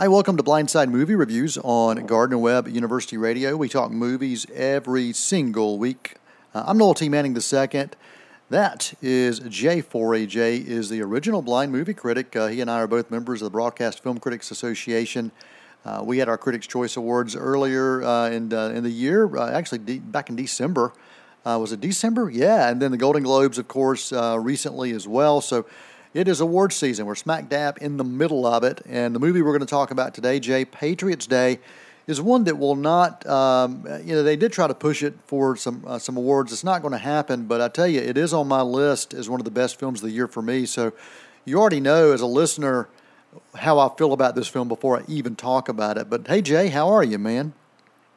Hi, welcome to Blindside Movie Reviews on Gardner Webb University Radio. We talk movies every single week. Uh, I'm Noel T. Manning II. That is Jay Forry. Jay is the original blind movie critic. Uh, he and I are both members of the Broadcast Film Critics Association. Uh, we had our Critics' Choice Awards earlier uh, in, uh, in the year, uh, actually de- back in December. was it December? Yeah, and then the Golden Globes, of course, recently as well. So it is award season. We're smack dab in the middle of it. And the movie we're going to talk about today, Jay, Patriots Day, is one that will not, um, you know, they did try to push it for some uh, some awards. It's not going to happen, but I tell you, it is on my list as one of the best films of the year for me. So you already know as a listener how I feel about this film before I even talk about it. But hey, Jay, how are you, man?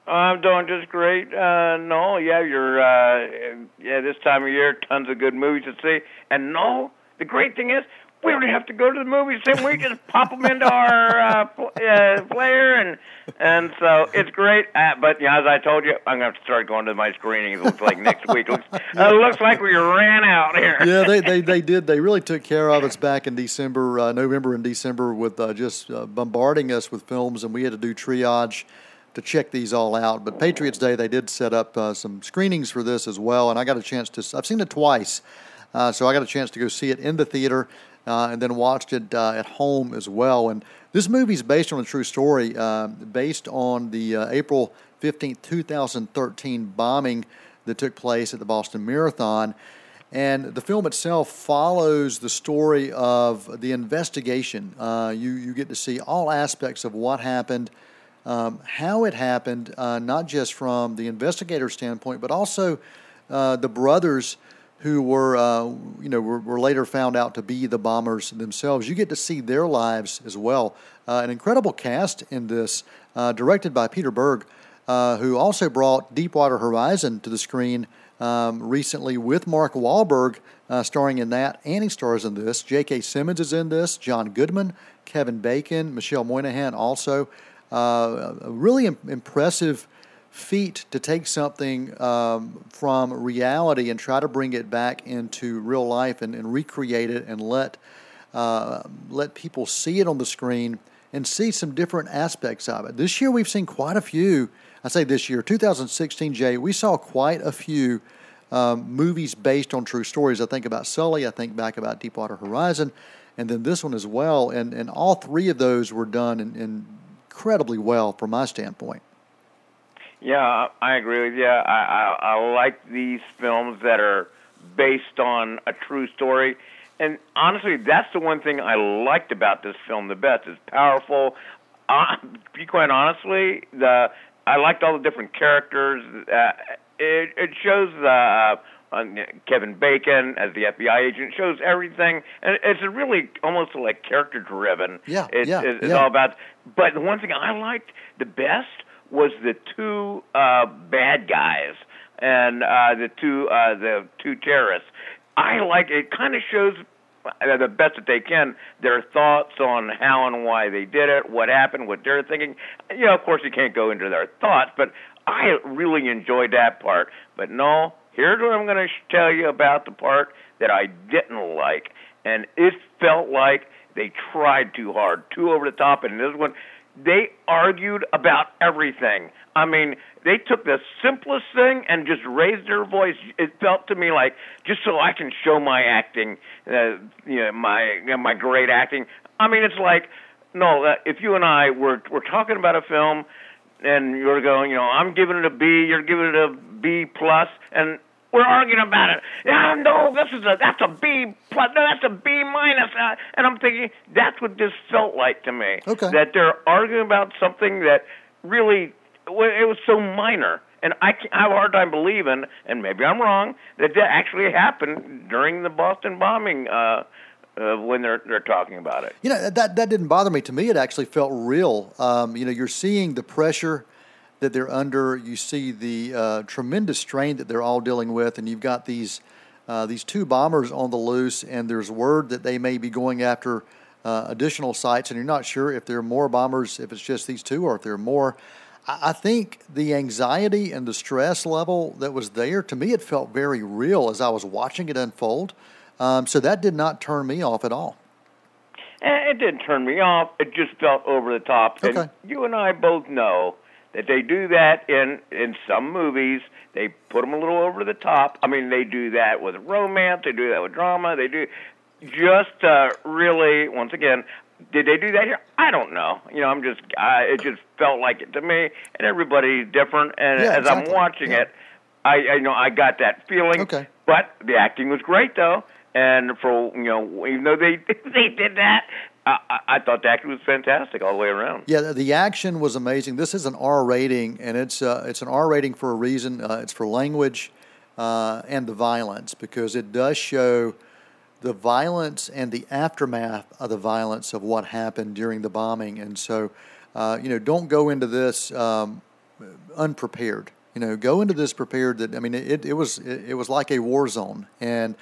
I'm doing just great. Uh, no, yeah, you're, uh, yeah, this time of year, tons of good movies to see. And no, the great thing is, we don't have to go to the movies. Same we just pop them into our uh, uh, player, and and so it's great. Uh, but know, as I told you, I'm going to have to start going to my screenings. It looks like next week. It looks, uh, looks like we ran out here. yeah, they, they they did. They really took care of us back in December, uh, November, and December with uh, just uh, bombarding us with films, and we had to do triage to check these all out. But Patriots Day, they did set up uh, some screenings for this as well, and I got a chance to. I've seen it twice. Uh, so I got a chance to go see it in the theater uh, and then watched it uh, at home as well. And this movie is based on a true story, uh, based on the uh, April 15, 2013 bombing that took place at the Boston Marathon. And the film itself follows the story of the investigation. Uh, you, you get to see all aspects of what happened, um, how it happened, not just from the investigator standpoint, but also the brothers who were, uh, you know, were, were, later found out to be the bombers themselves. You get to see their lives as well. Uh, an incredible cast in this, uh, directed by Peter Berg, uh, who also brought Deepwater Horizon to the screen um, recently with Mark Wahlberg uh, starring in that, and he stars in this. J.K. Simmons is in this, John Goodman, Kevin Bacon, Michelle Monaghan also. Uh, a really impressive feat to take something um, from reality and try to bring it back into real life and, and recreate it and let uh, let people see it on the screen and see some different aspects of it. This year we've seen quite a few. I say this year, 2016, Jay, we saw quite a few um, movies based on true stories. I think about Sully. I think back about Deepwater Horizon, and then this one as well. And and all three of those were done in, in incredibly well from my standpoint. Yeah, I agree with you. I, I I like these films that are based on a true story. And honestly, that's the one thing I liked about this film the best. It's powerful. Uh, be quite honestly, the I liked all the different characters. Uh, it it shows the uh, Kevin Bacon as the FBI agent shows everything, and it's really almost like character driven. Yeah, it's, yeah, it's, yeah. all about. But the one thing I liked the best was the two uh, bad guys and uh, the two uh, the two terrorists. I like it. Kind of shows uh, the best that they can their thoughts on how and why they did it, what happened, what they're thinking. You know, of course, you can't go into their thoughts, but I really enjoyed that part. But no, here's what I'm going to tell you about the part that I didn't like, and it felt like they tried too hard, too over the top. And this one, they argued about everything. I mean, they took the simplest thing and just raised their voice. It felt to me like just so I can show my acting, uh, you know, my you know, my great acting. I mean, it's like no, uh, if you and I were were talking about a film and you're going, you know, I'm giving it a B, you're giving it a B plus, and we're arguing about it. Yeah, no, this is a that's a B plus. No, that's a B minus. Uh, and I'm thinking that's what this felt like to me. Okay. That they're arguing about something that really it was so minor. And I, I have a hard time believing, and maybe I'm wrong, that that actually happened during the Boston bombing. Uh, uh, when they're they're talking about it, you know that that didn't bother me. To me, it actually felt real. Um, you know, you're seeing the pressure that they're under. You see the uh, tremendous strain that they're all dealing with, and you've got these uh, these two bombers on the loose, and there's word that they may be going after uh, additional sites, and you're not sure if there are more bombers, if it's just these two, or if there are more. I, I think the anxiety and the stress level that was there, to me, it felt very real as I was watching it unfold. Um, so that did not turn me off at all. it didn't turn me off. It just felt over the top. Okay. And you and I both know that they do that in in some movies. They put them a little over the top. I mean, they do that with romance. They do that with drama. They do just uh, really. Once again, did they do that here? I don't know. You know, I'm just. I, it just felt like it to me, and everybody's different. And Yeah, as exactly. I'm watching Yeah. it, I, I know I got that feeling. Okay. But the acting was great though, and for you know, even though they they did that, I, I thought the acting was fantastic all the way around. Yeah, the- the action was amazing. This is an R rating, and it's uh, it's an R rating for a reason. Uh, it's for language uh, and the violence because it does show the violence and the aftermath of the violence of what happened during the bombing. And so, uh, you know, don't go into this um, unprepared. You know, go into this prepared. That I mean, it, it was it, it was like a war zone, and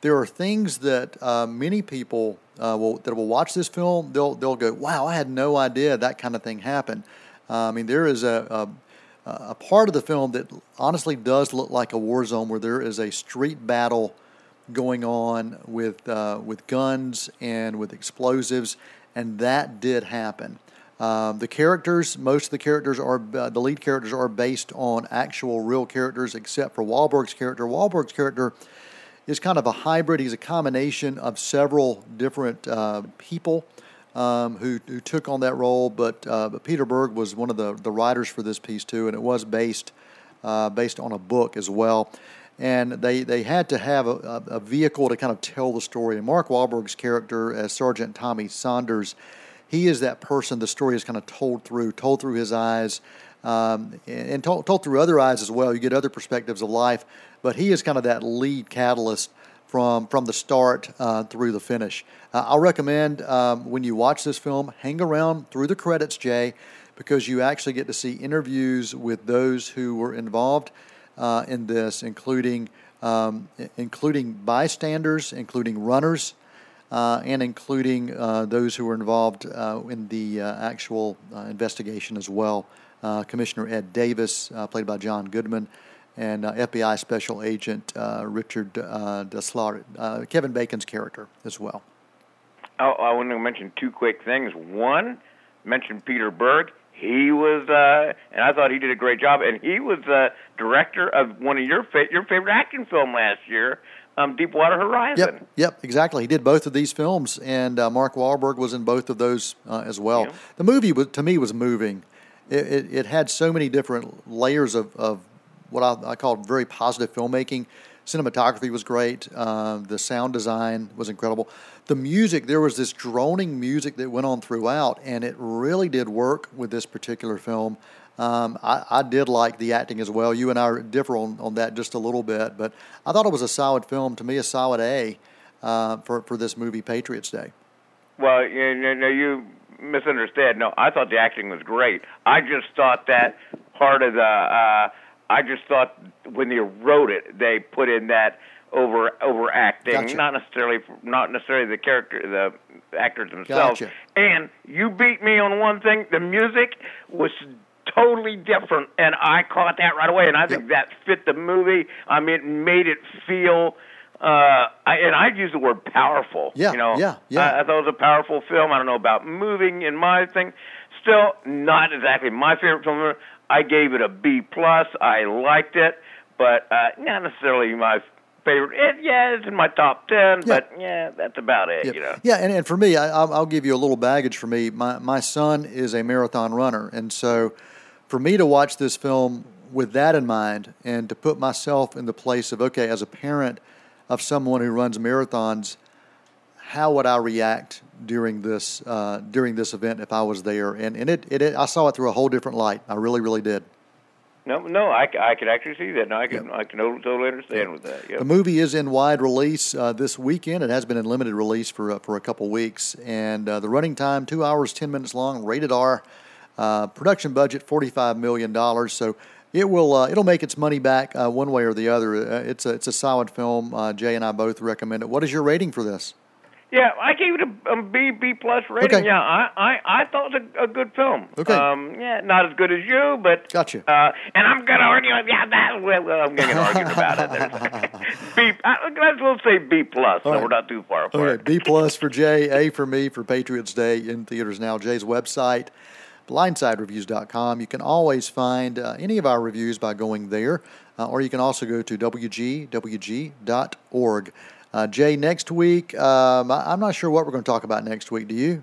there are things that uh, many people uh, will that will watch this film. They'll they'll go, "Wow, I had no idea that kind of thing happened." Uh, I mean, there is a, a a part of the film that honestly does look like a war zone, where there is a street battle going on with uh, with guns and with explosives, and that did happen. Um, the characters, most of the characters are uh, the lead characters are based on actual real characters, except for Wahlberg's character. Wahlberg's character is kind of a hybrid. He's a combination of several different uh, people um, who, who took on that role. But, uh, but Peter Berg was one of the, the writers for this piece too, and it was based uh, based on a book as well. And they, they had to have a, a, vehicle to kind of tell the story. And Mark Wahlberg's character as Sergeant Tommy Saunders, he is that person the story is kind of told through, told through his eyes, um, and, and told, told through other eyes as well. You get other perspectives of life, but he is kind of that lead catalyst from from the start uh, through the finish. Uh, I'll recommend um, when you watch this film, hang around through the credits, Jay, because you actually get to see interviews with those who were involved uh, in this, including um, including bystanders, including runners. Uh, and including uh, those who were involved uh, in the uh, actual uh, investigation as well. Uh, Commissioner Ed Davis, uh, played by John Goodman, and uh, FBI Special Agent uh, Richard uh, Deslaur, uh, Kevin Bacon's character as well. I, I want to mention two quick things. One, mention Peter Berg. He was, uh, and I thought he did a great job. And he was the director of one of your fa- your favorite action film last year, um, Deepwater Horizon. Yep, yep, exactly. He did both of these films, and uh, Mark Wahlberg was in both of those uh, as well. Yeah. The movie, was, to me, was moving. It, it, it had so many different layers of, of what I, I call very positive filmmaking. Cinematography was great. Uh, the sound design was incredible. The music, there was this droning music that went on throughout, and it really did work with this particular film. Um, I, I did like the acting as well. You and I differ on, on that just a little bit, but I thought it was a solid film. To me, a solid A uh, for, for this movie, Patriots Day. Well, you, know, you misunderstand. No, I thought the acting was great. I just thought that part of the. Uh, I just thought when they wrote it, they put in that over overacting, Gotcha. not necessarily not necessarily the character, the actors themselves. Gotcha. And you beat me on one thing: the music was totally different, and I caught that right away. And I think that fit the movie. I mean, it made it feel. Uh, I, and I'd use the word powerful. Yeah, you know, yeah, yeah. I, I thought it was a powerful film. I don't know about moving in my thing. Still, not exactly my favorite film. I gave it a B plus. I liked it, but uh, not necessarily my favorite. It, yeah, it's in my top ten, but yeah, that's about it. Yeah, You know. yeah and, and for me, I, I'll, I'll give you a little baggage for me. My, my son is a marathon runner, and so for me to watch this film with that in mind and to put myself in the place of, okay, as a parent of someone who runs marathons, how would I react during this uh, during this event if I was there? And, and it, it, it, I saw it through a whole different light. I really, really did. No, no, I, I could actually see that. No, I can I can totally understand with that. Yeah. The movie is in wide release uh, this weekend. It has been in limited release for uh, for a couple weeks, and uh, the running time two hours ten minutes long, rated R. Uh, production budget forty five million dollars. So it will uh, it'll make its money back uh, one way or the other. Uh, it's a it's a solid film. Uh, Jay and I both recommend it. What is your rating for this? Yeah, I gave it a, a B B plus rating. Okay. Yeah, I, I I thought it was a, a good film. Okay. Um, yeah, not as good as you, but Gotcha. Uh, and I'm gonna argue. Yeah, that well, well I'm gonna argue about it. B. I, let's let's say B plus. so right. we're not too far apart. Okay, B plus for Jay, A for me for Patriots Day in theaters now. Jay's website, blindsidereviews.com. You can always find uh, any of our reviews by going there, uh, or you can also go to wgwg.org. Uh, Jay, next week, um, I, I'm not sure what we're going to talk about next week. Do you?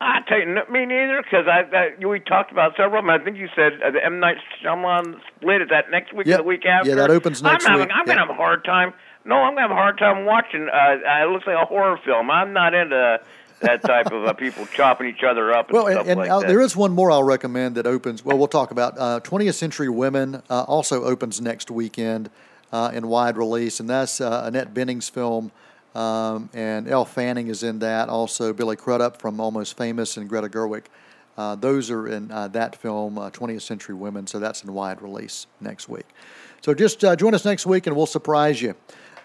I tell you, me neither, because I, I we talked about several of them. I think you said uh, the M Night Shyamalan split. Is that next week Yep. or the week after? Yeah, that opens next I'm having, week. I'm gonna have a hard time. No, I'm gonna have a hard time watching. Uh, uh, it looks like a horror film. I'm not into that type of uh, people chopping each other up and Well, stuff and, and like that. there is one more I'll recommend that opens. Well, we'll talk about uh, 20th Century Women. Uh, also opens next weekend uh, in wide release, and that's uh, Annette Bening's film. Um, and Elle Fanning is in that. Also, Billy Crudup from Almost Famous and Greta Gerwig. Uh, those are in uh, that film, uh, 20th Century Women. So that's in wide release next week. So just uh, join us next week, and we'll surprise you.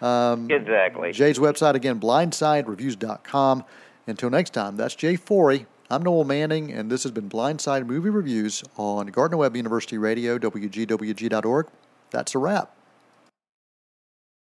Um, exactly. Jay's website again, blindsidereviews.com. Until next time, that's Jay Forry. I'm Noel Manning, and this has been Blindside Movie Reviews on Gardner Webb University Radio, WGWG.org. That's a wrap.